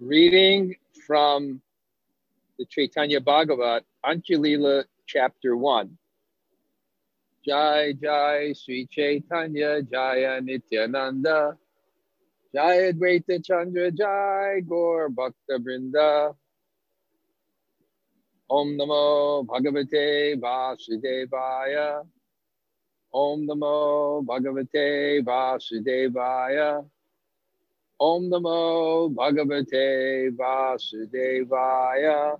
Reading from the Chaitanya Bhagavat, Antya-lila, chapter 1. Jai Jai Sri Chaitanya Jaya Nityananda. Jai Advaita Chandra Jai Gaur Bhakta Vrinda. Om Namo Bhagavate Vasudevaya. Om Namo Bhagavate Vasudevaya Om Namo Bhagavate Vasudevaya.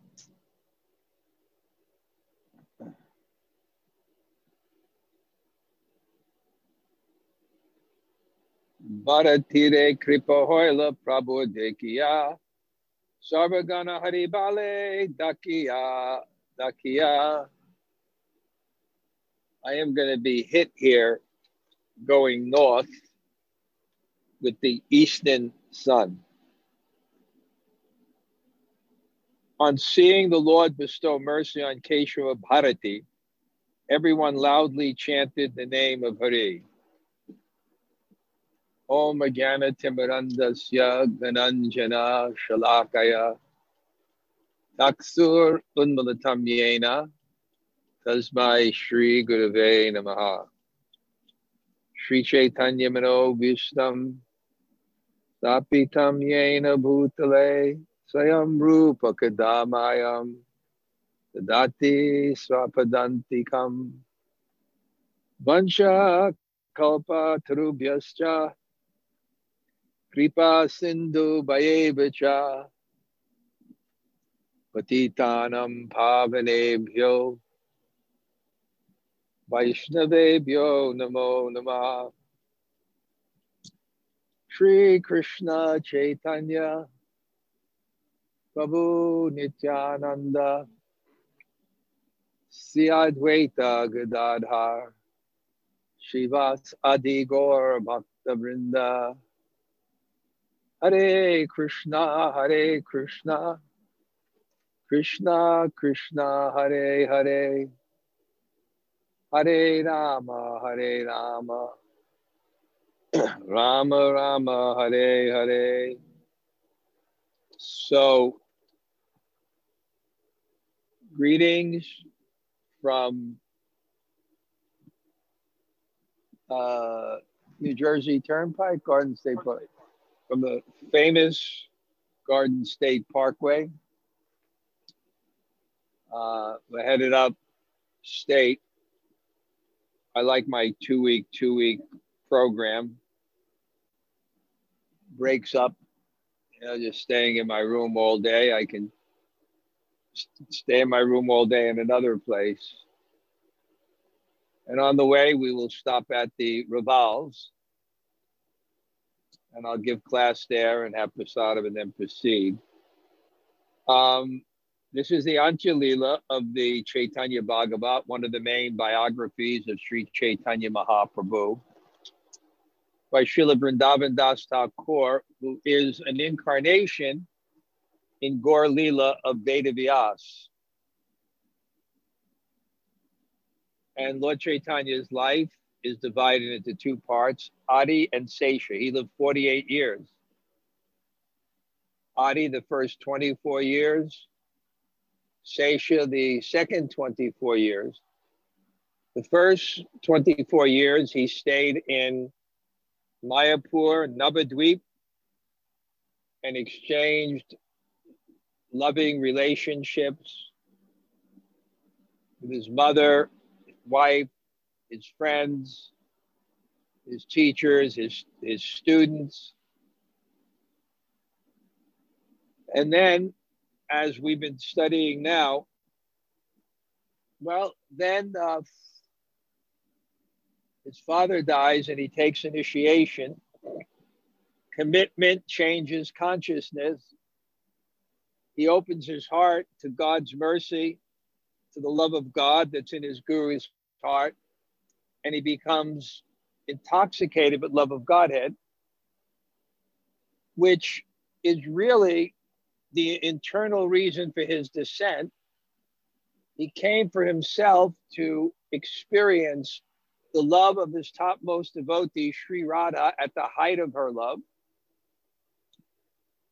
Bharatire Kripa Hoila Prabhu Dekiya Sarvagana Haribale Dakiya Dakiya. I am going to be hit here going north with the eastern sun. On seeing the Lord bestow mercy on Keshava Bharati, everyone loudly chanted the name of Hari. Om Agana Timarandasya Gananjana Shalakaya Taksur Unmalatam Yena Tasmai Shri Gurave Namaha Shri Chaitanya Mano Vishtam Sapitam Yena Bhutale Sayam Rupa Kadamayam Dadati Swapadantikam. Vansha Kalpa Tarubhyascha Kripa Sindhu Bhayevacha Patitanam Pavanebhyo Vaishnavebhyo Namo Namah Shri Krishna Chaitanya Prabhu Nityananda Siyadvaita Gadadhar Shivas Adi Gaur Bhakta Hare Krishna Hare Krishna Krishna Krishna Hare Hare Hare Rama Hare Rama Rama Rama Hare Hare. So, greetings from uh, New Jersey Turnpike, Garden State Park, from the famous Garden State Parkway. Uh, we're headed up state. I like my two week, two week program breaks up you know just staying in my room all day. I can stay in my room all day in another place. And on the way we will stop at the Ravals. And i'll give class there and have prasadam and then proceed. Um, this is the Antya-lila of the Chaitanya Bhagavat, one of the main biographies of Sri Chaitanya Mahaprabhu by Srila Vrindavan Das Thakur, who is an incarnation in Gaur Lila of Veda Vyas. And Lord Chaitanya's life is divided into two parts, Adi and Sesha. He lived 48 years. Adi, the first 24 years, Sesha, the second 24 years. The first 24 years, he stayed in Mayapur, Navadweep, and exchanged loving relationships with his mother, his wife, his friends, his teachers, his, his students. And then, as we've been studying now, well, then uh, his father dies and he takes initiation. Commitment changes consciousness. He opens his heart to God's mercy, to the love of God that's in his guru's heart, and he becomes intoxicated with love of Godhead, which is really the internal reason for his descent. He came for himself to experience the love of his topmost devotee, Sri Radha, at the height of her love.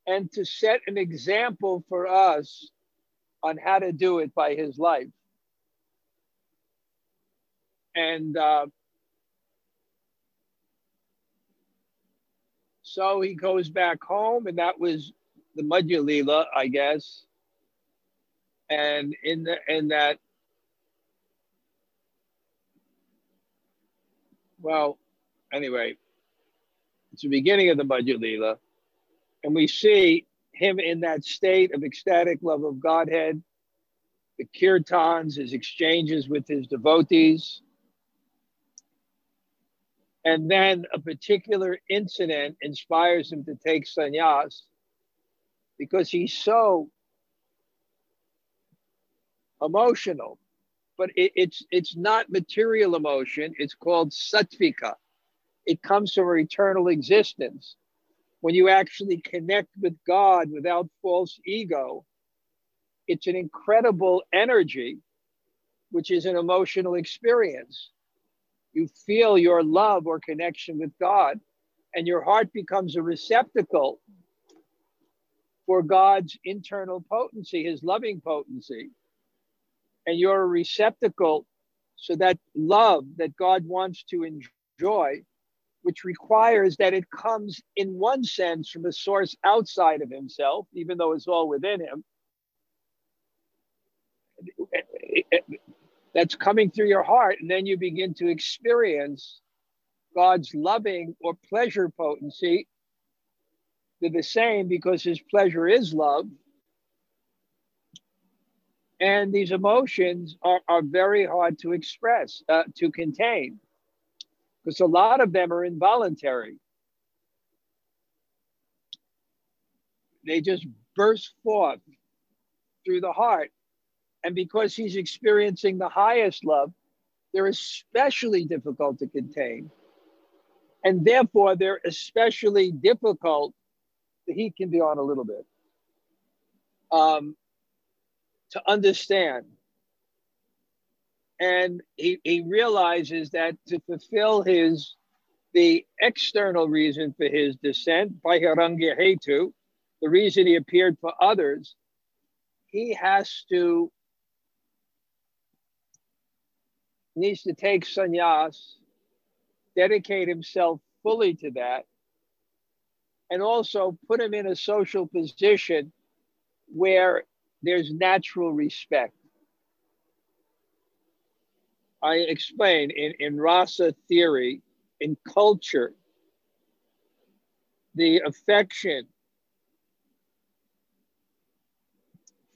and to set an example for us on how to do it by his life. And uh, so he goes back home, and that was the Madhya Lila, I guess. And in the in that, well, anyway, it's the beginning of the Madhya Lila, and we see him in that state of ecstatic love of Godhead, the kirtans, his exchanges with his devotees. And then a particular incident inspires him to take sannyas because he's so emotional. But it, it's it's not material emotion. It's called sattvika. It comes from eternal existence when you actually connect with God without false ego, it's an incredible energy, which is an emotional experience. You feel your love or connection with God, and your heart becomes a receptacle for God's internal potency, his loving potency. And you're a receptacle so that love that God wants to enjoy which requires that it comes in one sense from a source outside of himself, even though it's all within him. That's coming through your heart, and then you begin to experience God's loving or pleasure potency. They're the same because his pleasure is love. And these emotions are, are very hard to express, uh, to contain because a lot of them are involuntary. They just burst forth through the heart. And because he's experiencing the highest love, they're especially difficult to contain. And therefore, they're especially difficult. The heat can be on a little bit. Um, to understand. And he, he realizes that to fulfill his the external reason for his descent, Bahiranga Hetu, the reason he appeared for others, he has to needs to take sannyas, dedicate himself fully to that, and also put him in a social position where there's natural respect. I explain in, in rasa theory, in culture, the affection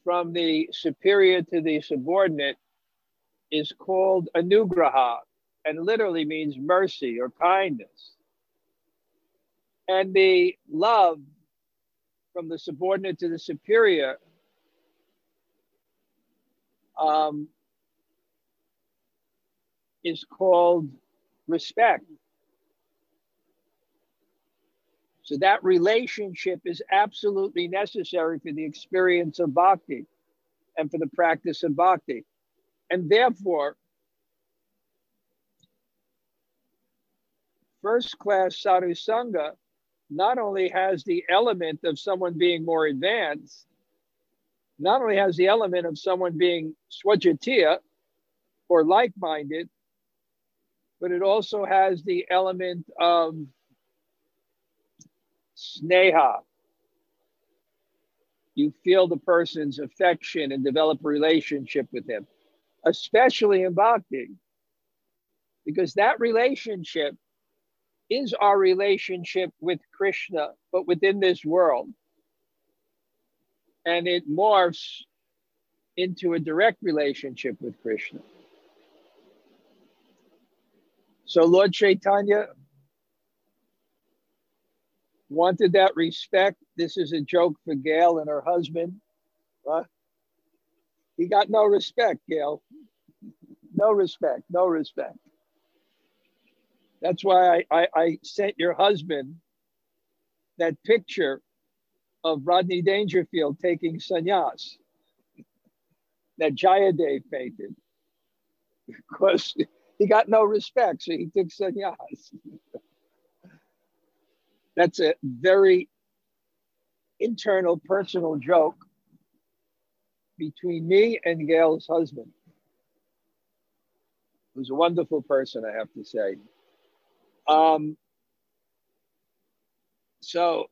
from the superior to the subordinate is called anugraha and literally means mercy or kindness. And the love from the subordinate to the superior um, is called respect. So that relationship is absolutely necessary for the experience of bhakti and for the practice of bhakti. And therefore, first class sadhu sangha not only has the element of someone being more advanced, not only has the element of someone being swajatiya or like minded, but it also has the element of sneha. You feel the person's affection and develop a relationship with him, especially in bhakti, because that relationship is our relationship with Krishna, but within this world. And it morphs into a direct relationship with Krishna. So Lord Chaitanya wanted that respect. This is a joke for Gail and her husband. Uh, he got no respect, Gail. No respect, no respect. That's why I, I, I sent your husband that picture of Rodney Dangerfield taking sannyas that Jayadev painted. Because he got no respect, so he took sannyas. That's a very internal personal joke between me and Gail's husband, who's a wonderful person, I have to say. Um, so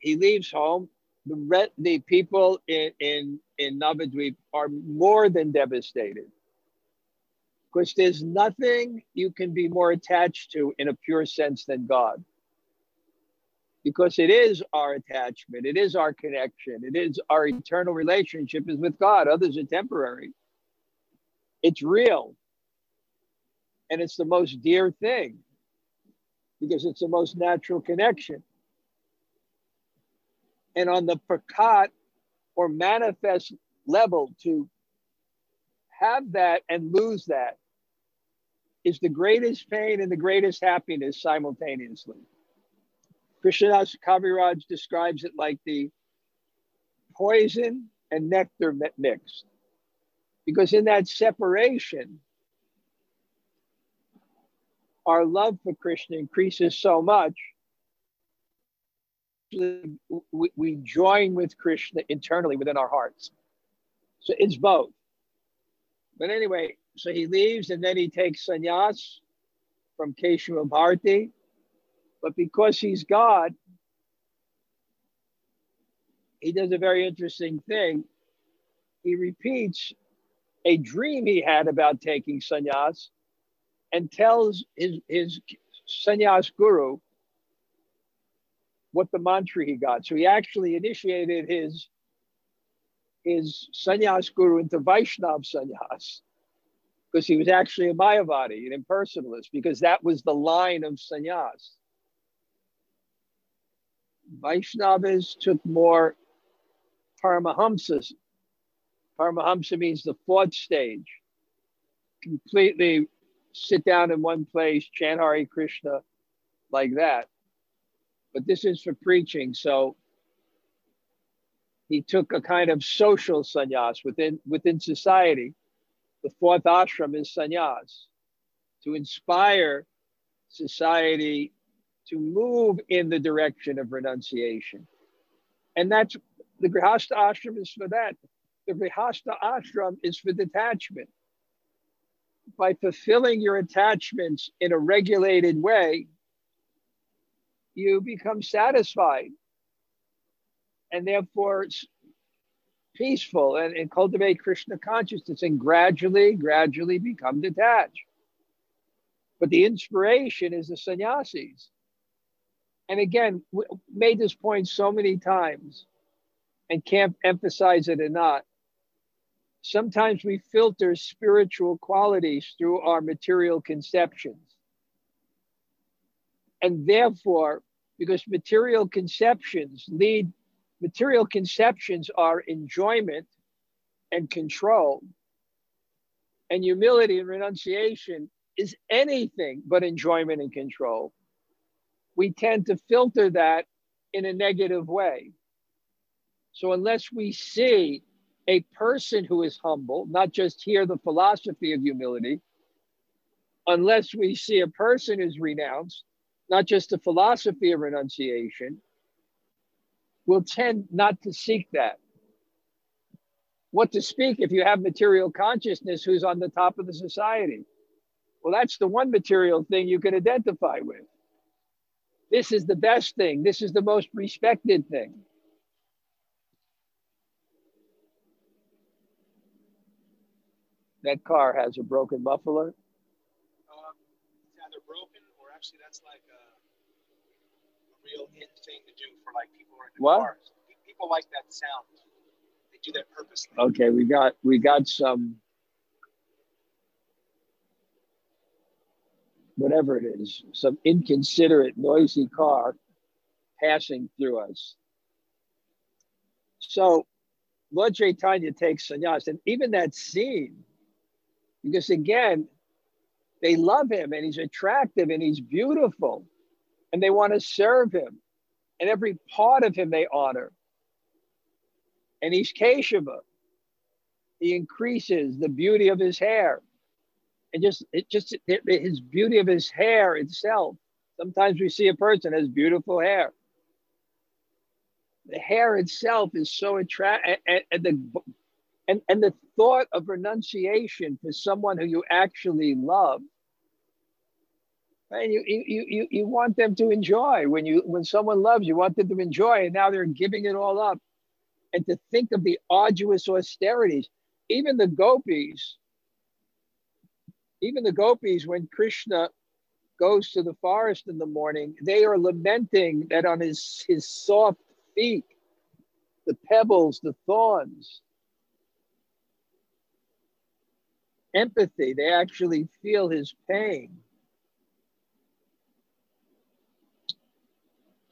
he leaves home. The the people in in in Navadvip are more than devastated because there's nothing you can be more attached to in a pure sense than God. Because it is our attachment, it is our connection, it is our eternal relationship is with God. Others are temporary. It's real. And it's the most dear thing because it's the most natural connection. And on the prakat or manifest level, to have that and lose that is the greatest pain and the greatest happiness simultaneously. Krishnadas Kaviraj describes it like the poison and nectar mixed. Because in that separation, our love for Krishna increases so much. We, we join with Krishna internally within our hearts. So it's both. But anyway, so he leaves and then he takes sannyas from Keshava Bharati. But because he's God, he does a very interesting thing. He repeats a dream he had about taking sannyas and tells his, his sannyas guru what the mantra he got. So he actually initiated his, his sannyas guru into Vaishnav sannyas because he was actually a Mayavadi, an impersonalist, because that was the line of sannyas. Vaishnavas took more Paramahamsas. Paramahamsa means the fourth stage, completely sit down in one place, chant Hare Krishna like that. But this is for preaching. So he took a kind of social sannyas within, within society. The fourth ashram is sannyas to inspire society to move in the direction of renunciation. And that's the Grihastha ashram is for that. The Grihastha ashram is for detachment by fulfilling your attachments in a regulated way, you become satisfied and therefore peaceful and, and cultivate Krishna consciousness and gradually, gradually become detached. But the inspiration is the sannyasis. And again, we made this point so many times and can't emphasize it enough sometimes we filter spiritual qualities through our material conceptions. And therefore, because material conceptions lead, material conceptions are enjoyment and control. And humility and renunciation is anything but enjoyment and control. We tend to filter that in a negative way. So, unless we see a person who is humble, not just hear the philosophy of humility, unless we see a person who's renounced, not just a philosophy of renunciation, will tend not to seek that. What to speak if you have material consciousness who's on the top of the society? Well, that's the one material thing you can identify with. This is the best thing. This is the most respected thing. that car has a broken muffler? Um, it's either broken or actually that's like a, a real in thing to do for like people who are in what? cars. People like that sound. They do that purposely. Okay, we got we got some whatever it is, some inconsiderate, noisy car passing through us. So Lord Chaitanya takes sannyas, and even that scene because again, they love him and he's attractive and he's beautiful and they want to serve him. And every part of him they honor. And he's Keshava. He increases the beauty of his hair. And just it just it, his beauty of his hair itself. Sometimes we see a person has beautiful hair. The hair itself is so attractive, and, and, the and, and the thought of renunciation for someone who you actually love and you, you you you want them to enjoy. When you when someone loves you want them to enjoy and now they're giving it all up. And to think of the arduous austerities even the gopis even the gopis when krishna goes to the forest in the morning they are lamenting that on his his soft feet the pebbles the thorns empathy they actually feel his pain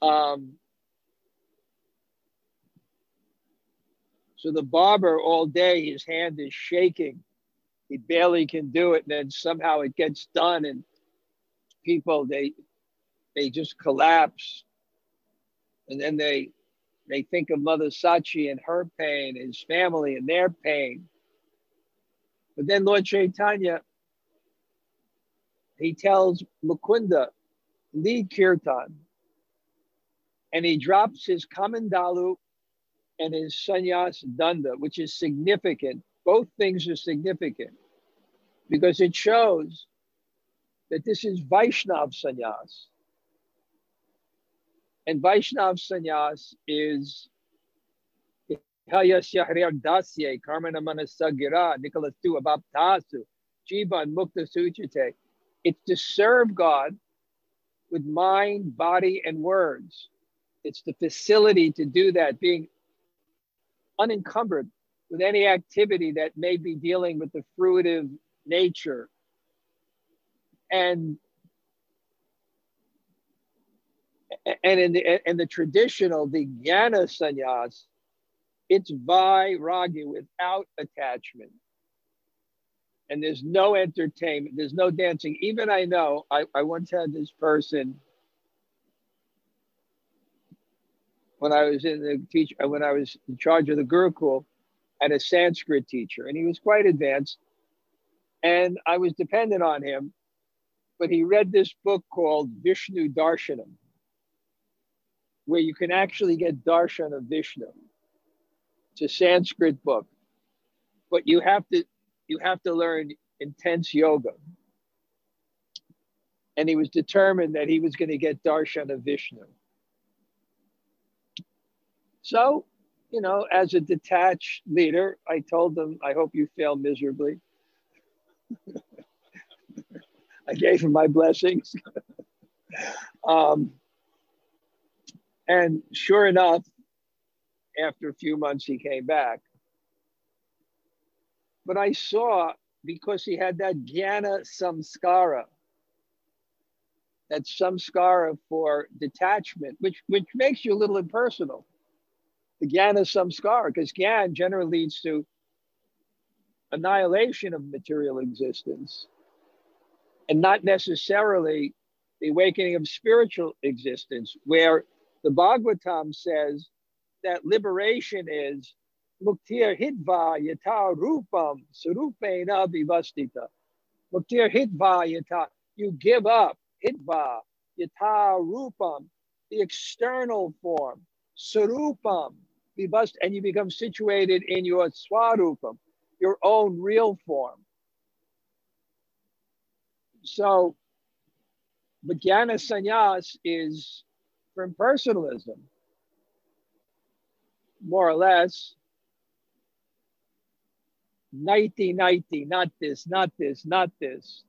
Um, so the barber all day, his hand is shaking. He barely can do it. And then somehow it gets done and people, they, they just collapse. And then they, they think of Mother Sachi and her pain, his family and their pain. But then Lord Chaitanya, he tells Mukunda, lead kirtan and he drops his kamandalu and his sannyas danda, which is significant. Both things are significant because it shows that this is Vaishnav sannyas. And Vaishnav sannyas is Dasye, Karmana Manasagira, Nikhilasv Apy Avasthasu, Jivan Mukta Suchite. It's to serve God with mind, body, and words. It's the facility to do that, being unencumbered with any activity that may be dealing with the fruitive nature. And and in the in the traditional, the jnana sannyas, it's vairagya without attachment. And there's no entertainment, there's no dancing. Even I know, I, I once had this person when I was in the teach uh, when I was in charge of the Gurukul, had a Sanskrit teacher, and he was quite advanced, and I was dependent on him. But he read this book called Vishnu Darshanam, where you can actually get darshan of Vishnu. It's a Sanskrit book, but you have to you have to learn intense yoga. And he was determined that he was going to get darshan of Vishnu. So, you know, as a detached leader, I told them, I hope you fail miserably. I gave him my blessings. um, and sure enough, after a few months, he came back. But I saw because he had that jnana samskara, that samskara for detachment, which, which makes you a little impersonal the jnana samskara, because gyan generally leads to annihilation of material existence and not necessarily the awakening of spiritual existence, where the Bhagavatam says that liberation is muktir hitva yata rupam surupena vivastita. Muktir hitva yata, you give up hitva yata rupam, the external form, surupam, vibhast, and you become situated in your swarupam, your own real form. So, Vijnana Sannyas is from personalism, more or less. neti neti, not this, not this, not this.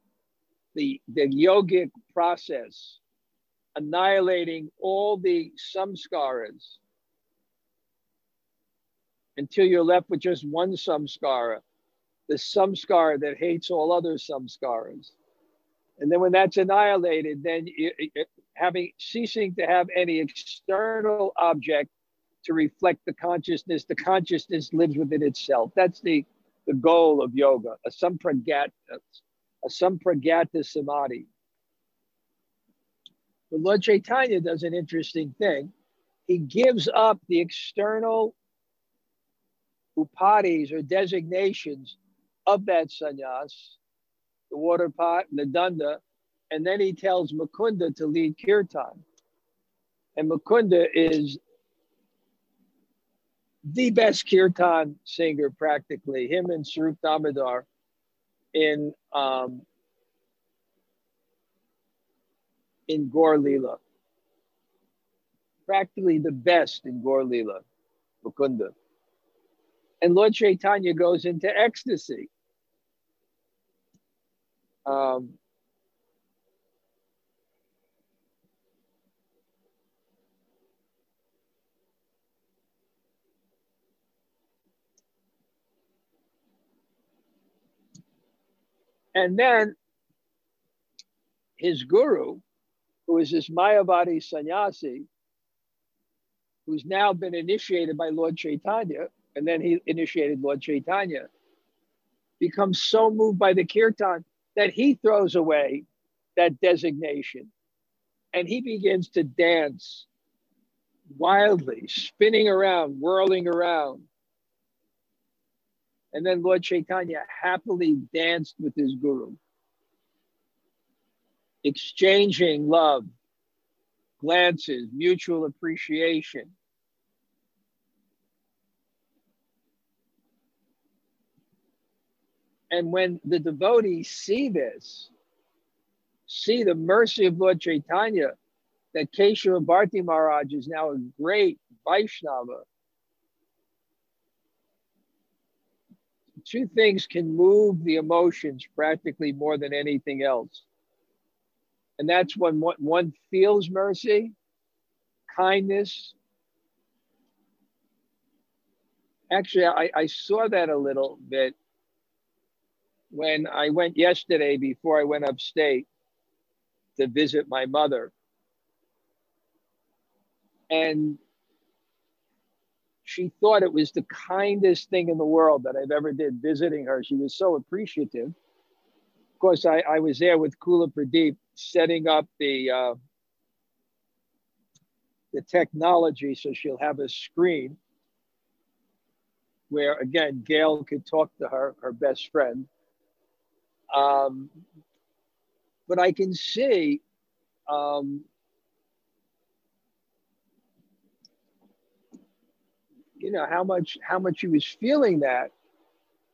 The, the yogic process, annihilating all the samskaras, until you're left with just one samskara, the samskara that hates all other samskaras. And then when that's annihilated, then you, having ceasing to have any external object to reflect the consciousness, the consciousness lives within itself. That's the, the goal of yoga, a samprajnata, a samprajnata samadhi. But Lord Chaitanya does an interesting thing. He gives up the external upadhis or designations of that sannyas, the water pot and the danda, and then he tells Mukunda to lead kirtan. And Mukunda is the best kirtan singer practically, him and Swarup Damodar in um, in Gaur Lila. Practically the best in Gaur Lila, Mukunda. And Lord Chaitanya goes into ecstasy. Um, and then his guru, who is this Mayavadi sannyasi, who's now been initiated by Lord Chaitanya, and then he initiated Lord Chaitanya, becomes so moved by the kirtan that he throws away that designation and he begins to dance wildly, spinning around, whirling around. And then Lord Chaitanya happily danced with his guru, exchanging love, glances, mutual appreciation. And when the devotees see this, see the mercy of Lord Chaitanya, that Keshava Bharti Maharaj is now a great Vaishnava. Two things can move the emotions practically more than anything else. And that's when one feels mercy, kindness. Actually, I, I saw that a little bit when I went yesterday before I went upstate to visit my mother. And she thought it was the kindest thing in the world that I've ever did visiting her. She was so appreciative. Of course, I, I was there with Kula Pradeep setting up the uh, the technology so she'll have a screen where again Gail could talk to her, her best friend. Um, but I can see um, you know how much how much he was feeling that.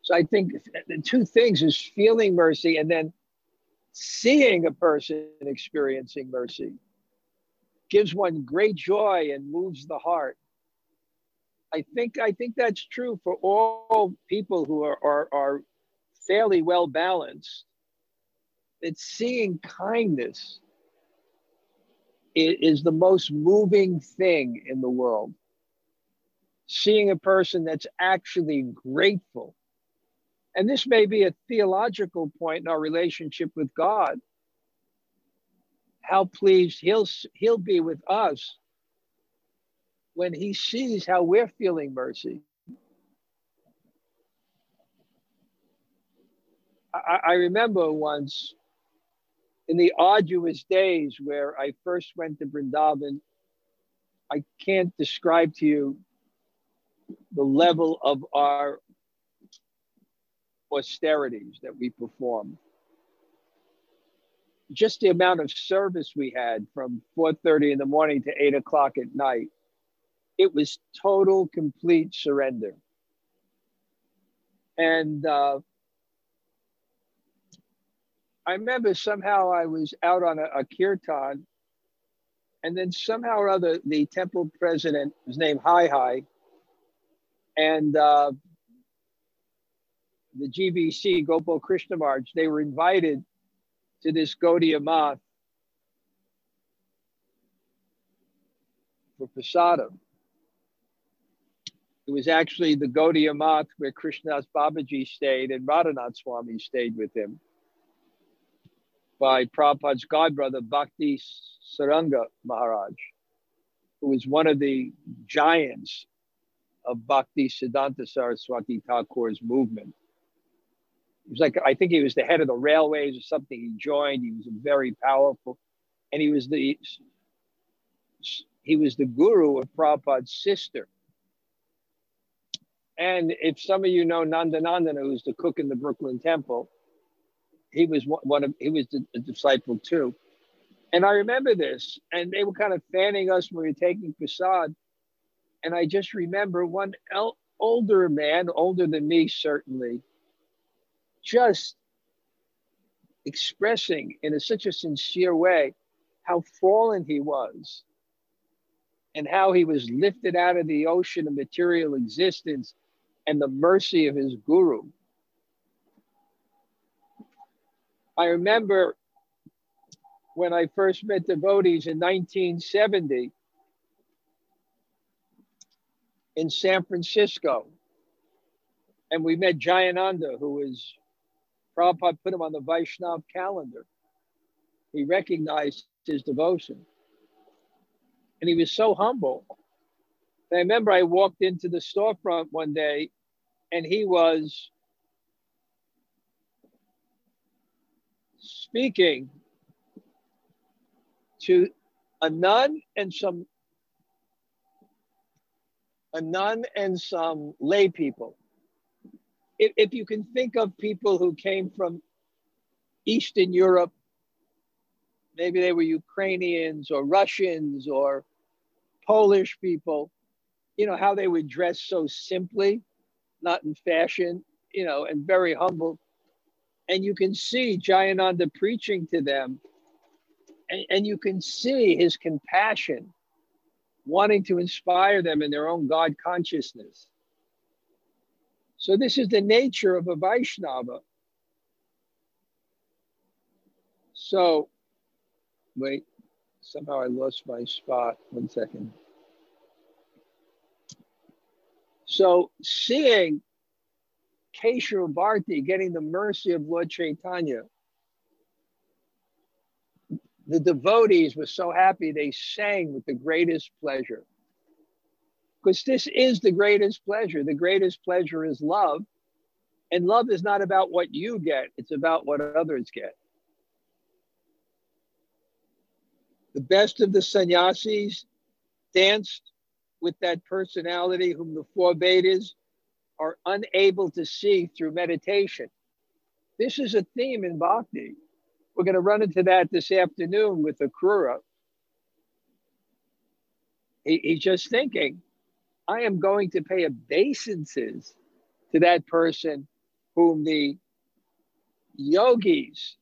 So I think the two things is feeling mercy and then seeing a person experiencing mercy gives one great joy and moves the heart. I think I think that's true for all people who are, are, are fairly well balanced. That seeing kindness is the most moving thing in the world. Seeing a person that's actually grateful. And this may be a theological point in our relationship with God. How pleased he'll, he'll be with us when he sees how we're feeling mercy. I, I remember once in the arduous days where I first went to Brindavan, I can't describe to you the level of our austerities that we performed. Just the amount of service we had from 4:30 in the morning to 8 o'clock at night. It was total, complete surrender. And uh, I remember somehow I was out on a, a kirtan, and then somehow or other the temple president was named Hi Hi, and uh, the GBC Gopal Krishna Maharaj. They were invited to this Gaudiya Math for prasadam. It was actually the Gaudiya Math where Krishnadas Babaji stayed and Radhanath Swami stayed with him by Prabhupada's godbrother, Bhakti Saranga Maharaj, who was one of the giants of Bhakti Siddhanta Saraswati Thakur's movement. He was like, I think he was the head of the railways or something. He joined, he was very powerful, and he was the he was the guru of Prabhupada's sister. And if some of you know Nandanandana, who's the cook in the Brooklyn Temple, he was one of he was a disciple too. And I remember this, and they were kind of fanning us when we were taking prasad. And I just remember one el- older man, older than me, certainly, just expressing in a, such a sincere way how fallen he was and how he was lifted out of the ocean of material existence and the mercy of his guru. I remember when I first met devotees in 1970 in San Francisco. And we met Jayananda, who was, Prabhupada put him on the Vaishnav calendar. He recognized his devotion. And he was so humble. I remember I walked into the storefront one day and he was speaking to a nun and some a nun and some lay people. If, if you can think of people who came from Eastern Europe, maybe they were Ukrainians or Russians or Polish people, you know, how they would dress so simply, not in fashion, you know, and very humble. And you can see Jayananda preaching to them, and, and you can see his compassion wanting to inspire them in their own God consciousness. So, this is the nature of a Vaishnava. So, wait, somehow I lost my spot. One second. So, seeing Keshava Bharti getting the mercy of Lord Chaitanya the devotees were so happy they sang with the greatest pleasure. Because this is the greatest pleasure. The greatest pleasure is love. And love is not about what you get, it's about what others get. The best of the sannyasis danced with that personality whom the four Vedas are unable to see through meditation. This is a theme in bhakti. We're going to run into that this afternoon with Akrura. He, he's just thinking, I am going to pay obeisances to that person whom the yogis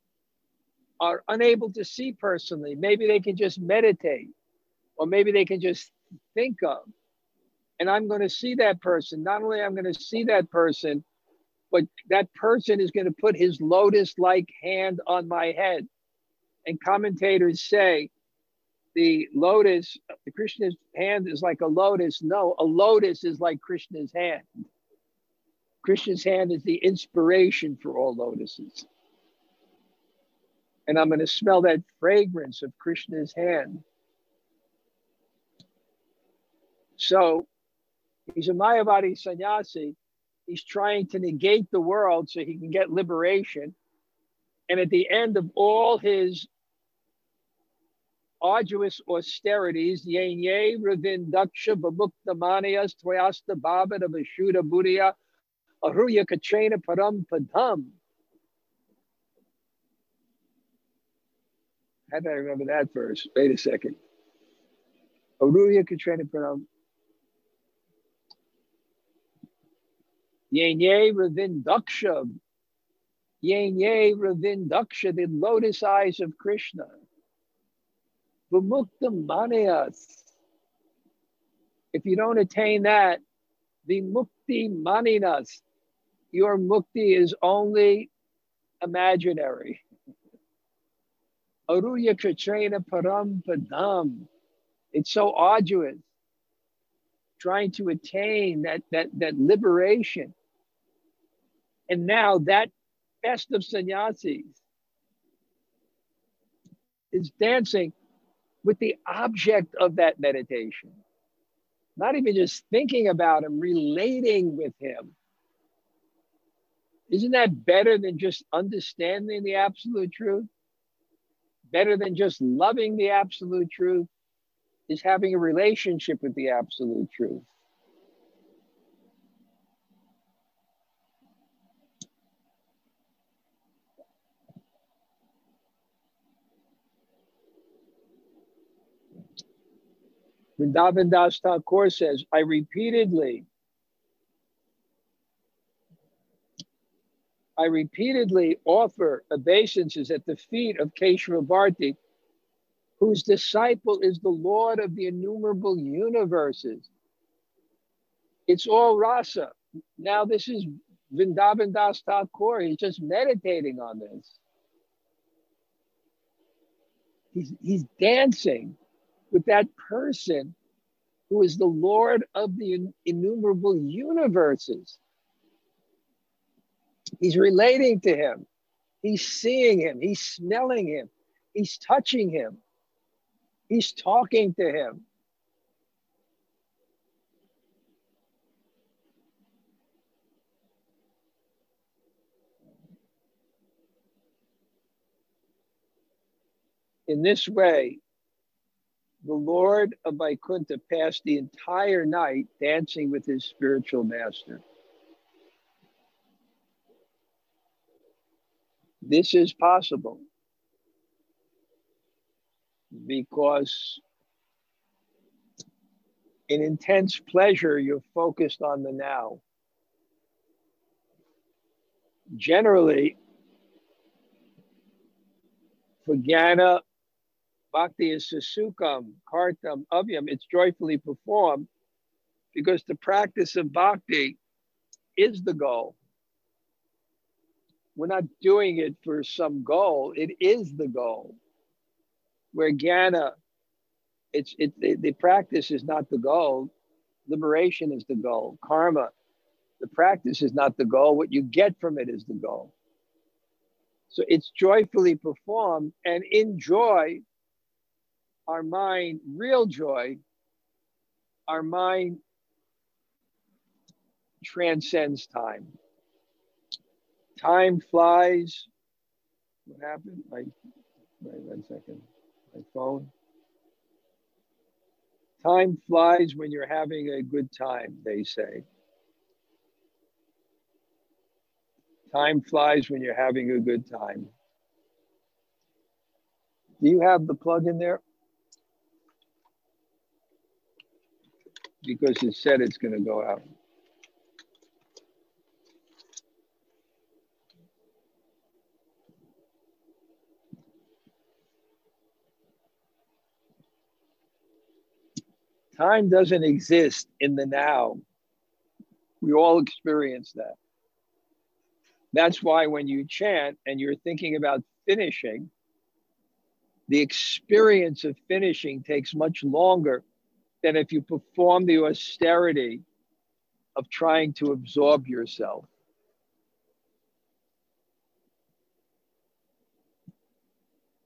are unable to see personally. Maybe they can just meditate, or maybe they can just think of. And I'm going to see that person. Not only I'm going to see that person, but that person is going to put his lotus like hand on my head. And commentators say the lotus, the Krishna's hand is like a lotus. No, a lotus is like Krishna's hand. Krishna's hand is the inspiration for all lotuses. And I'm going to smell that fragrance of Krishna's hand. So he's a Mayavadi sannyasi He's trying to negate the world so he can get liberation. And at the end of all his arduous austerities, yen ye ravin daksha bamukta manias tvayasta babada vashuda buddhya ahuya kachena param padam. How did I remember that verse? Wait a second. Aruya Kricchrena Param Yenye Ravindaksha. Yenye Ravindaksha, the lotus eyes of Krishna. Vimukta Manayas. If you don't attain that, the mukti maninas, your mukti is only imaginary. Aruya Kricchrena Param Padam. It's so arduous trying to attain that, that, that liberation. And now that best of sannyasis is dancing with the object of that meditation. Not even just thinking about him, relating with him. Isn't that better than just understanding the absolute truth? Better than just loving the absolute truth is having a relationship with the absolute truth. Vrindavan Das Thakur says, I repeatedly, I repeatedly offer obeisances at the feet of Keshava Bharti, whose disciple is the Lord of the innumerable universes. It's all rasa. Now, this is Vrindavan Das Thakur. He's just meditating on this. He's, he's dancing with that person who is the Lord of the innumerable universes. He's relating to him. He's seeing him. He's smelling him. He's touching him. He's talking to him. In this way, the Lord of Vaikuntha passed the entire night dancing with his spiritual master. This is possible because in intense pleasure, you're focused on the now. Generally, for jnana Bhakti is susukam, kartam, avyam. It's joyfully performed because the practice of bhakti is the goal. We're not doing it for some goal. It is the goal. Where jnana, it's it the, the practice is not the goal. Liberation is the goal. Karma, the practice is not the goal. What you get from it is the goal. So it's joyfully performed, and in joy, our mind, real joy, our mind transcends time. Time flies. What happened? My, wait one second. My phone. Time flies when you're having a good time, they say. Time flies when you're having a good time. Do you have the plug in there? Because it said it's going to go out. Time doesn't exist in the now. We all experience that. That's why when you chant and you're thinking about finishing, the experience of finishing takes much longer than if you perform the austerity of trying to absorb yourself.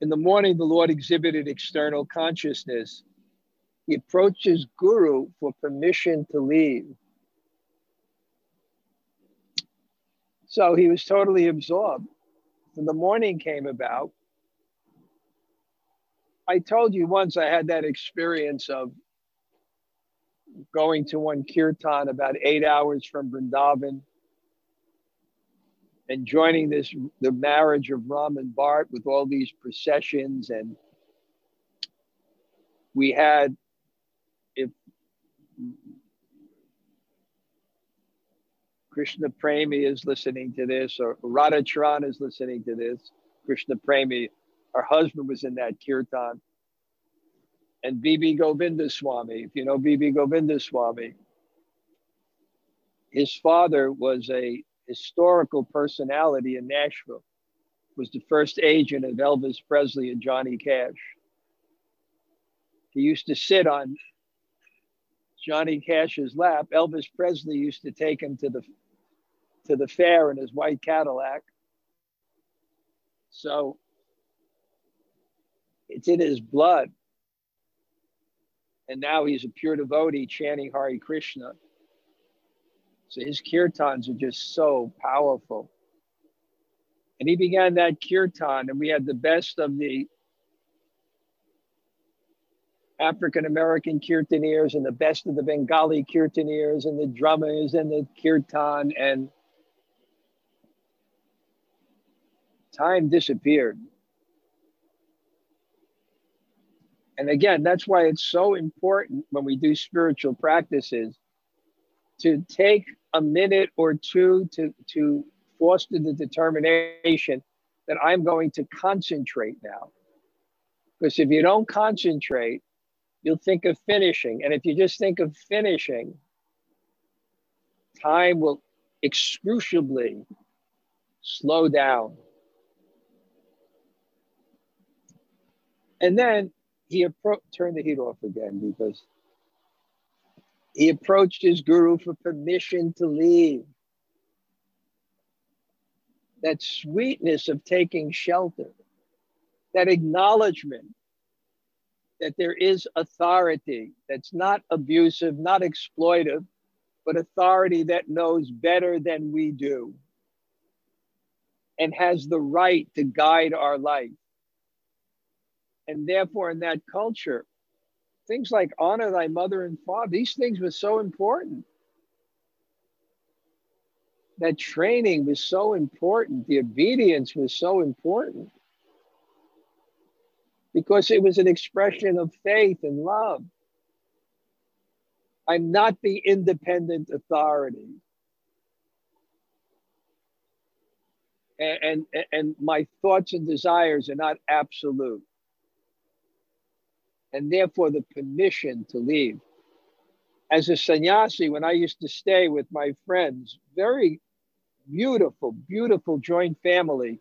In the morning, the Lord exhibited external consciousness. He approaches Guru for permission to leave. So he was totally absorbed. When the morning came about, I told you once I had that experience of going to one kirtan about eight hours from Vrindavan and joining this the marriage of Ram and Bart with all these processions. And we had if Krishna Premi is listening to this or Radha Charan is listening to this Krishna Premi our husband was in that kirtan and B.B. Govinda Swami. If you know B.B. Govinda Swami, his father was a historical personality in Nashville, was the first agent of Elvis Presley and Johnny Cash. He used to sit on Johnny Cash's lap. Elvis Presley used to take him to the to the fair in his white Cadillac. So it's in his blood and now he's a pure devotee chanting Hare Krishna. So his kirtans are just so powerful. And he began that kirtan, and we had the best of the African American kirtaniyas and the best of the Bengali kirtaniyas and the drummers and the kirtan, and time disappeared. And again, that's why it's so important when we do spiritual practices to take a minute or two to, to foster the determination that I'm going to concentrate now. Because if you don't concentrate, you'll think of finishing. And if you just think of finishing, time will excruciably slow down. And then he appro- turned the heat off again because he approached his guru for permission to leave. That sweetness of taking shelter, that acknowledgement that there is authority that's not abusive, not exploitive, but authority that knows better than we do and has the right to guide our life. And therefore, in that culture, things like honor thy mother and father, these things were so important. That training was so important. The obedience was so important because it was an expression of faith and love. I'm not the independent authority. And, and, and my thoughts and desires are not absolute. And therefore, the permission to leave. As a sannyasi, when I used to stay with my friends, very beautiful, beautiful joint family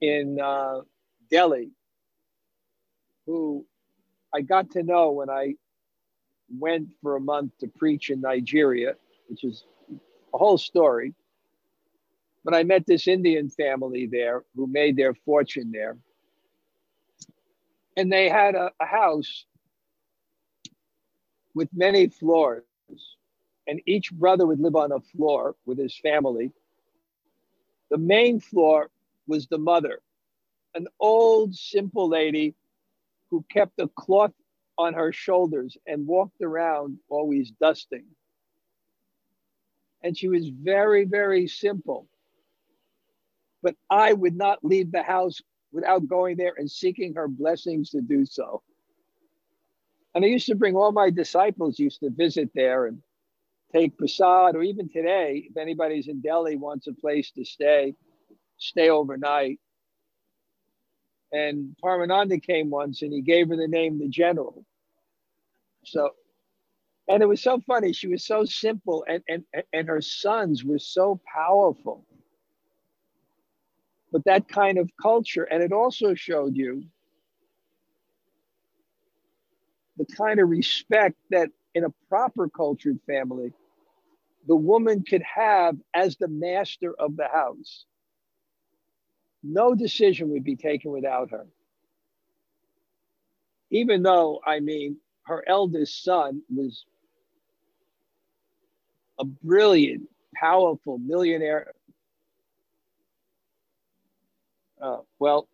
in uh, Delhi, who I got to know when I went for a month to preach in Nigeria, which is a whole story. But I met this Indian family there who made their fortune there. And they had a, a house with many floors. And each brother would live on a floor with his family. The main floor was the mother, an old, simple lady who kept a cloth on her shoulders and walked around always dusting. And she was very, very simple. But I would not leave the house without going there and seeking her blessings to do so. And I used to bring all my disciples used to visit there and take prasad, or even today, if anybody's in Delhi wants a place to stay, stay overnight. And Paramananda came once and he gave her the name the general. So, and it was so funny. She was so simple and, and, and her sons were so powerful. But that kind of culture, and it also showed you the kind of respect that in a proper cultured family, the woman could have as the master of the house. No decision would be taken without her. Even though, I mean, her eldest son was a brilliant, powerful millionaire. Uh, well,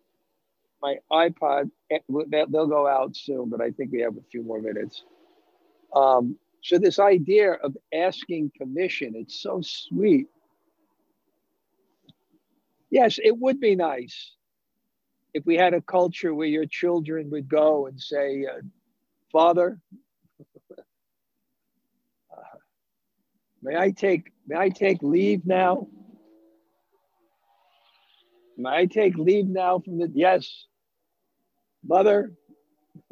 my iPod, eh, they'll go out soon, but I think we have a few more minutes. Um, so, this idea of asking permission, it's so sweet. Yes, it would be nice if we had a culture where your children would go and say, uh, Father, uh, may I take may I take leave now? May I take leave now from the yes, mother?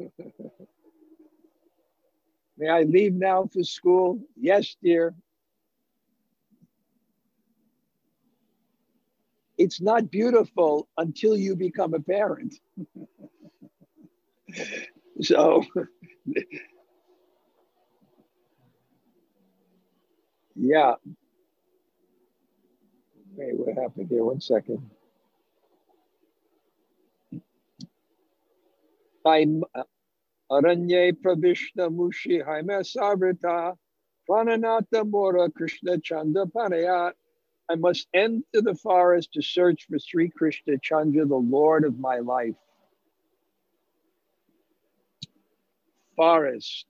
may I leave now for school? Yes, dear. It's not beautiful until you become a parent. so yeah. Hey, what happened here? One second. I'm Aranye Pravishna Mushi Haime Savrita Prananata Mora Krishna Chanda Panayat. I must enter the forest to search for Sri Krishna Chandra, the Lord of my life. forest.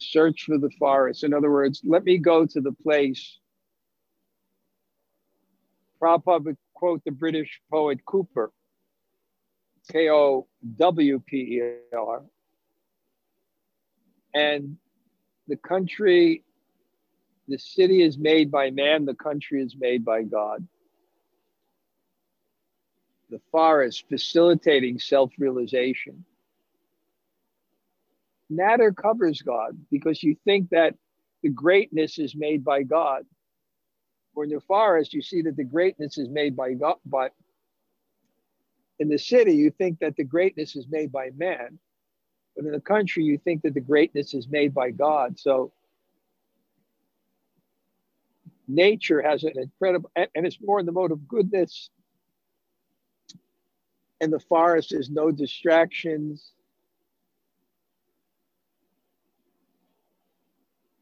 Search for the forest. In other words, let me go to the place. Prabhupada quote the British poet Cowper K O W P E R. And the country, the city is made by man, the country is made by God. The forest facilitating self realization. Matter covers God because you think that the greatness is made by God. Or in the forest, you see that the greatness is made by God, but in the city, you think that the greatness is made by man. But in the country, you think that the greatness is made by God. So nature has an incredible, and, and it's more in the mode of goodness. And the forest is no distractions.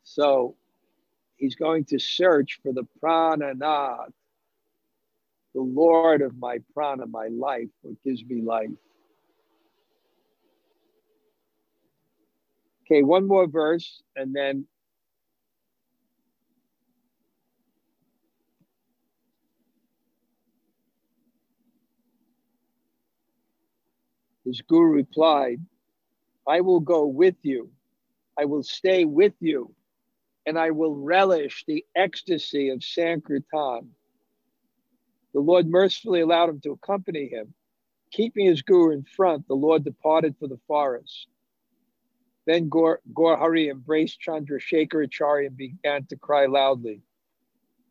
So he's going to search for the prananath, the Lord of my prana, my life, what gives me life. Okay, one more verse and then his guru replied, I will go with you. I will stay with you and I will relish the ecstasy of Sankirtan. The Lord mercifully allowed him to accompany him. Keeping his guru in front, the Lord departed for the forest. Then Gaur, embraced Chandrasekhar Acharya and began to cry loudly,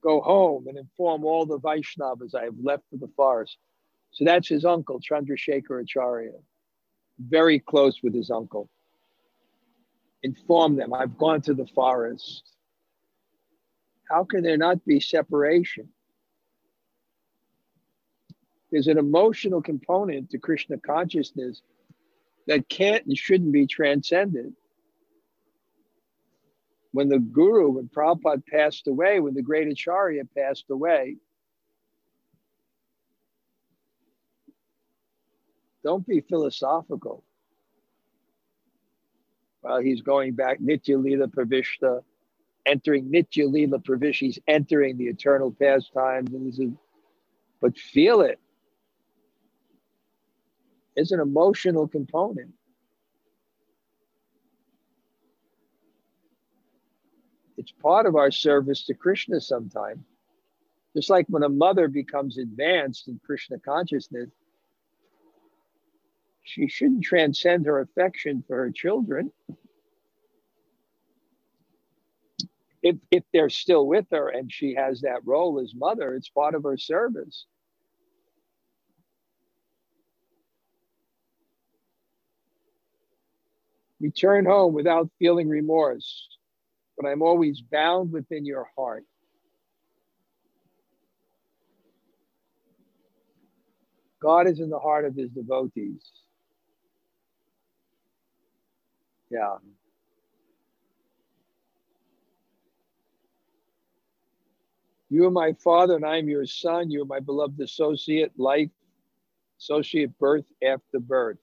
Go home and inform all the Vaishnavas I have left for the forest. So that's his uncle, Chandrasekhar Acharya. Very close with his uncle. Inform them, I've gone to the forest. How can there not be separation? There's an emotional component to Krishna consciousness that can't and shouldn't be transcended. When the Guru, when Prabhupada passed away, when the great Acharya passed away, don't be philosophical. He's going back, Nitya Lila Pravishta, entering Nitya Lila Pravishta, he's entering the eternal pastimes, and this is, but feel it. it is an emotional component. It's part of our service to Krishna sometimes. Just like when a mother becomes advanced in Krishna consciousness, she shouldn't transcend her affection for her children. If, if they're still with her and she has that role as mother, it's part of her service. Return home without feeling remorse, but I'm always bound within your heart. God is in the heart of his devotees. Yeah. You are my father, and I am your son. You are my beloved associate, life, associate birth after birth.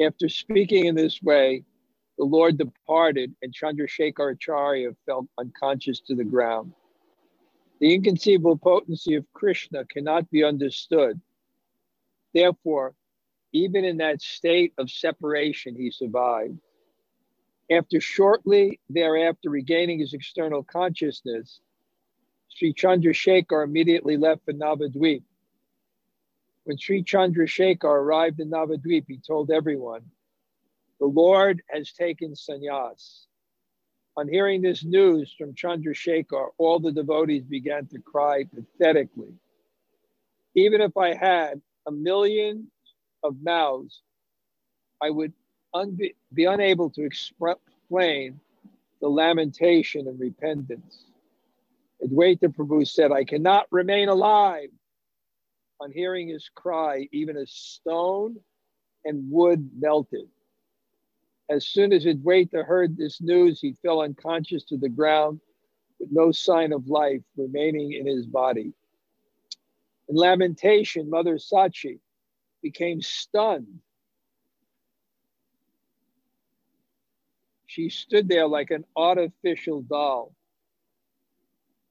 After speaking in this way, the Lord departed, and Chandrasekhar Acharya fell unconscious to the ground. The inconceivable potency of Krishna cannot be understood. Therefore, even in that state of separation, he survived. After shortly thereafter regaining his external consciousness, Sri Chandrasekhar immediately left for Navadvip when Sri Chandrasekhar arrived in Navadvip, he told everyone, The Lord has taken sannyas. On hearing this news from Chandrasekhar, all the devotees began to cry pathetically. Even if I had a million of mouths, I would un- be unable to explain the lamentation and repentance. Advaita Prabhu said, I cannot remain alive on hearing his cry, even a stone and wood melted. As soon as Advaita heard this news, he fell unconscious to the ground with no sign of life remaining in his body. In lamentation, Mother Sachi became stunned. She stood there like an artificial doll.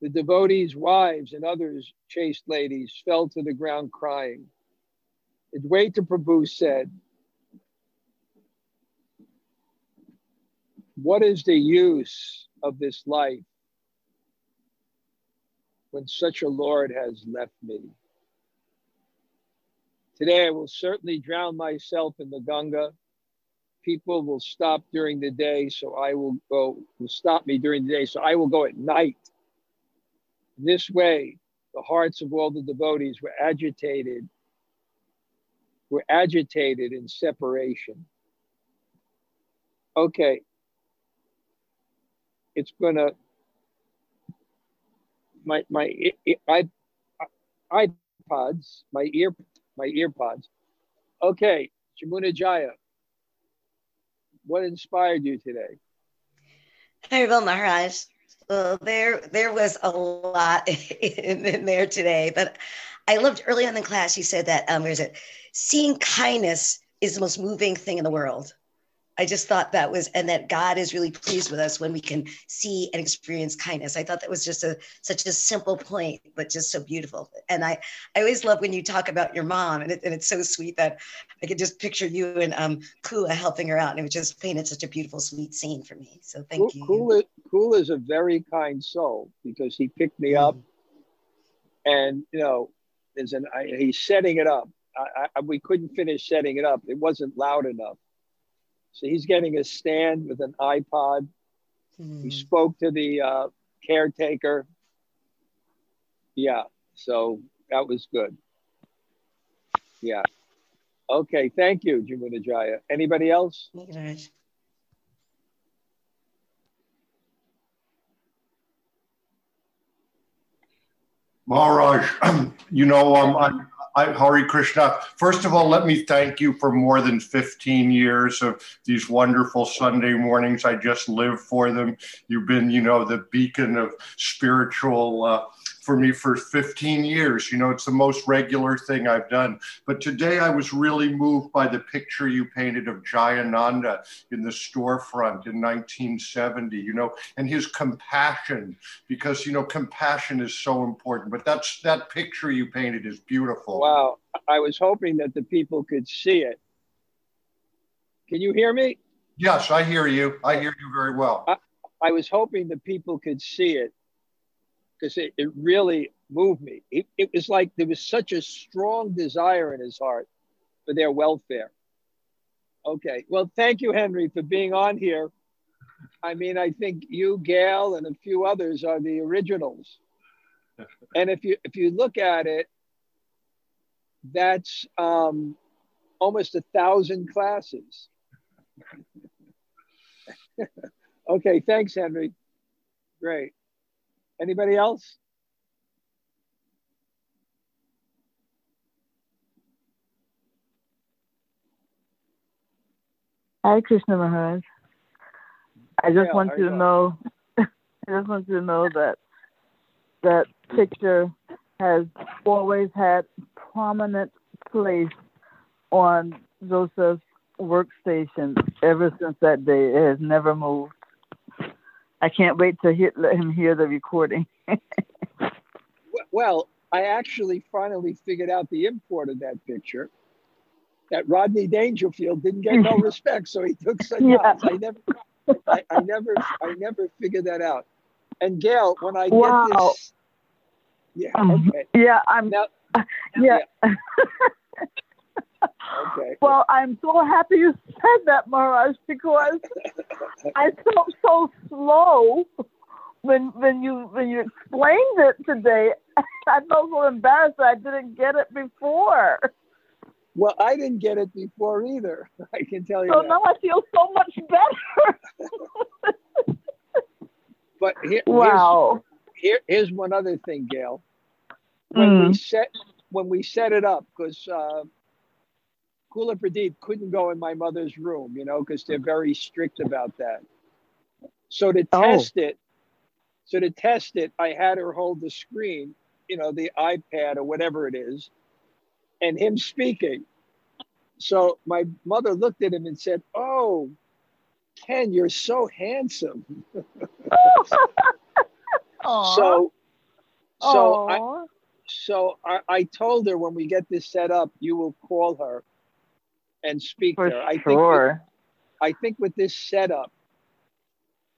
The devotees' wives and others chaste ladies fell to the ground crying. Advaita Prabhu said, What is the use of this life when such a Lord has left me? Today I will certainly drown myself in the Ganga. People will stop during the day, so I will go, will stop me during the day, so I will go at night. This way, the hearts of all the devotees were agitated, were agitated in separation. Okay, it's gonna my my i iPods, my ear my earpods. Okay, Jamuna Jaya, what inspired you today? Haribol Maharaj. Well, there there was a lot in, in, there today, but I loved early on in the class. You said that um, where is it? Seeing kindness is the most moving thing in the world. I just thought that was, and that God is really pleased with us when we can see and experience kindness. I thought that was just a such a simple point, but just so beautiful. And I, I always love when you talk about your mom, and, it, and it's so sweet that I could just picture you and um, Kula helping her out, and it was just painted such a beautiful, sweet scene for me. So thank you. Kula, Kula is a very kind soul because he picked me up, mm. and you know, there's an I, he's setting it up. I, I, we couldn't finish setting it up; it wasn't loud enough so he's getting a stand with an iPod. Hmm. He spoke to the uh, caretaker. Yeah, so that was good. Yeah. Okay, thank you, Jamuna Jaya. Anybody else? Maharaj, you know, um, I'm I, Hari Krishna. First of all, let me thank you for more than 15 years of these wonderful Sunday mornings. I just live for them. You've been, you know, the beacon of spiritual uh, for me for 15 years. You know, it's the most regular thing I've done. But today I was really moved by the picture you painted of Jayananda in the storefront in 1970, you know, and his compassion, because, you know, compassion is so important. But that's that picture you painted is beautiful. Wow. I was hoping that the people could see it. Can you hear me? Yes, I hear you. I hear you very well. I, I was hoping the people could see it because it, it really moved me. It, it was like there was such a strong desire in his heart for their welfare. Okay. Well, thank you, Henry, for being on here. I mean, I think you, Gail, and a few others are the originals. And if you if you look at it, that's um, almost a thousand classes. okay, thanks, Henry. Great. Anybody else? Hi, Krishna Maharaj. I just yeah, want you to know, I just want you to know that that picture has always had prominent place on Joseph's workstation ever since that day. It has never moved. I can't wait to hear, let him hear the recording. well, I actually finally figured out the import of that picture. That Rodney Dangerfield didn't get no respect, so he took some yeah. I never, I, I, never, I never figured that out. And Gail, when I wow. get this, yeah, um, okay, yeah, I'm, now, yeah. yeah. Okay. Well, I'm so happy you said that, Maharaj, because I felt so slow when when you when you explained it today. I felt so embarrassed that I didn't get it before. Well, I didn't get it before either. I can tell you. So that. now I feel so much better. but here, wow. Here's, here, here's one other thing, Gail. When mm. we set when we set it up, because uh, Kula Pradeep couldn't go in my mother's room, you know, because they're very strict about that. So to oh. test it, so to test it, I had her hold the screen, you know, the iPad or whatever it is, and him speaking. So my mother looked at him and said, "Oh, Ken, you're so handsome." so So I, so I, I told her when we get this set up, you will call her and speak For to her. I sure. think with, I think with this setup,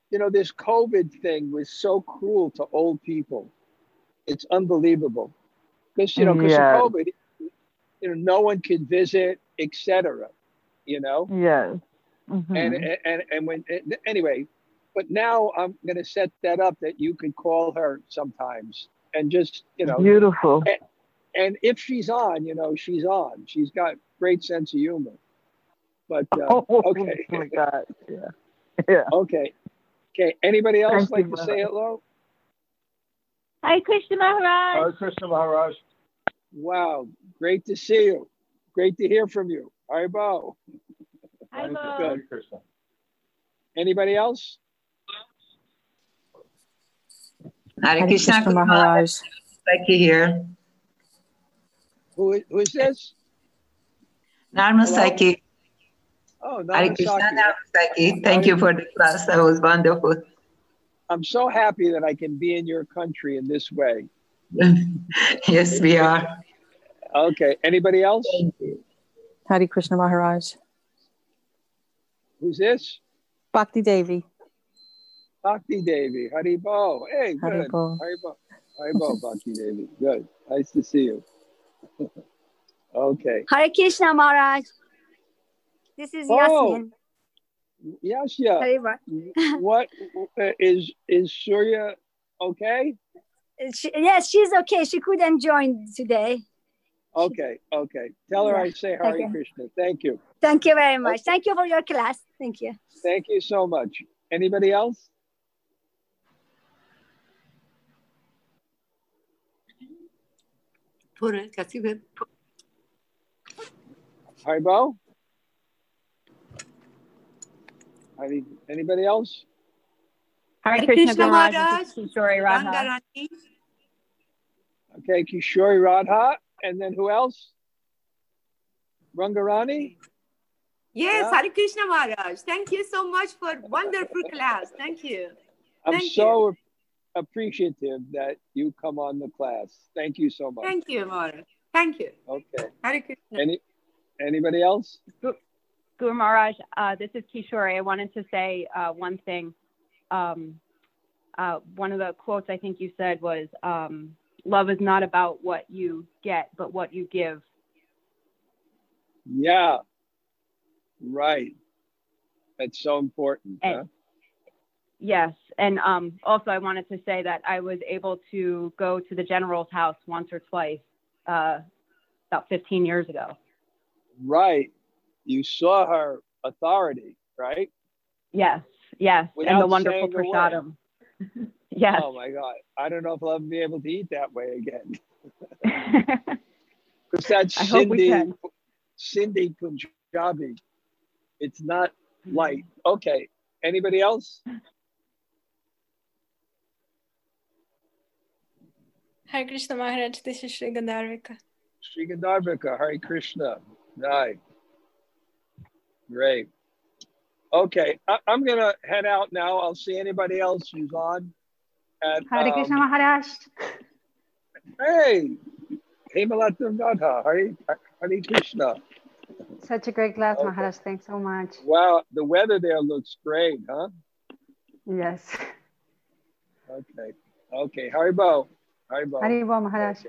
you know, this COVID thing was so cruel to old people. It's unbelievable. Because you know, because of COVID, you know, no one could visit, etc. You know, Yes. Mhm. and and and when anyway, but now I'm gonna set that up that you could call her sometimes and just you know Beautiful. and if she's on, you know, she's on. She's got great sense of humor. But uh, oh okay, my God. Yeah. Yeah. okay, okay. Anybody else Thank like you, to say hello? Hi, Krishna Maharaj. Hare Krishna Maharaj. Wow, great to see you. Great to hear from you. Haribol. Hi, Bo. Good. Hare Krishna. Anybody else? Hare Hare Krishna, Krishna Maharaj. Becky here. Who, who is this? Narma Hello? Saki. Oh, Hare Krishna, Namasaki. Narma Thank you for the class. That was wonderful. I'm so happy that I can be in your country in this way. yes, we are. Okay. Anybody else? Thank you. Hare Krishna Maharaj. Who's this? Bhakti Devi. Bhakti Devi. Haribol. Hey, good. Haribol. Haribol. Haribol, Bhakti Devi. Good. Nice to see you. Okay. Hare Krishna Maharaj. This is oh. Yasmin. Yashya. what uh, is is Surya okay? She, yes, she's okay. She couldn't join today. Okay, okay. Tell her yeah. I say Hare okay. Krishna. Thank you. Thank you very much. Okay. Thank you for your class. Thank you. Thank you so much. Anybody else? Put it, به Haribol? Any, anybody else? Hare Hare Krishna Krishna Maharaj. Maharaj. This is Kishori Radha. Rangarani. Okay, Kishori Radha. And then who else? Rangarani? Yes, Yeah. Hare Krishna Maharaj. Thank you so much for wonderful class. Thank you. I'm Thank so appreciative that you come on the class. Thank you so much. Thank you, Maharaj. Thank you. Okay. Hare Krishna. Any anybody else? Guru Maharaj, uh, this is Kishore. I wanted to say uh, one thing. Um, uh, one of the quotes I think you said was, um, "Love is not about what you get, but what you give." Yeah. Right. That's so important. And- huh? Yes, and um, also I wanted to say that I was able to go to the general's house once or twice uh, about 15 years ago. Right. You saw her authority, right? Yes, yes, Without and the wonderful saying a word. prasadam. yes. Oh my God. I don't know if I'll ever be able to eat that way again. Because that's I hope we Cindy, can. Sindhi Punjabi. It's not light. Okay. Anybody else? Hare Krishna Maharaj, this is Sri Gandharvika. Sri Gandharvika, Hare Krishna. Right. Great. Okay. I, I'm going to head out now. I'll see anybody else who's on. At, Hare Krishna um, Maharaj. Hey, Hemalatam Radha, Hare, Hare Krishna. Such a great class, Okay. Maharaj. Thanks so much. Wow, the weather there looks great, huh? Yes. Okay. Okay. Haribol. Haribol. Haribol, Maharaj.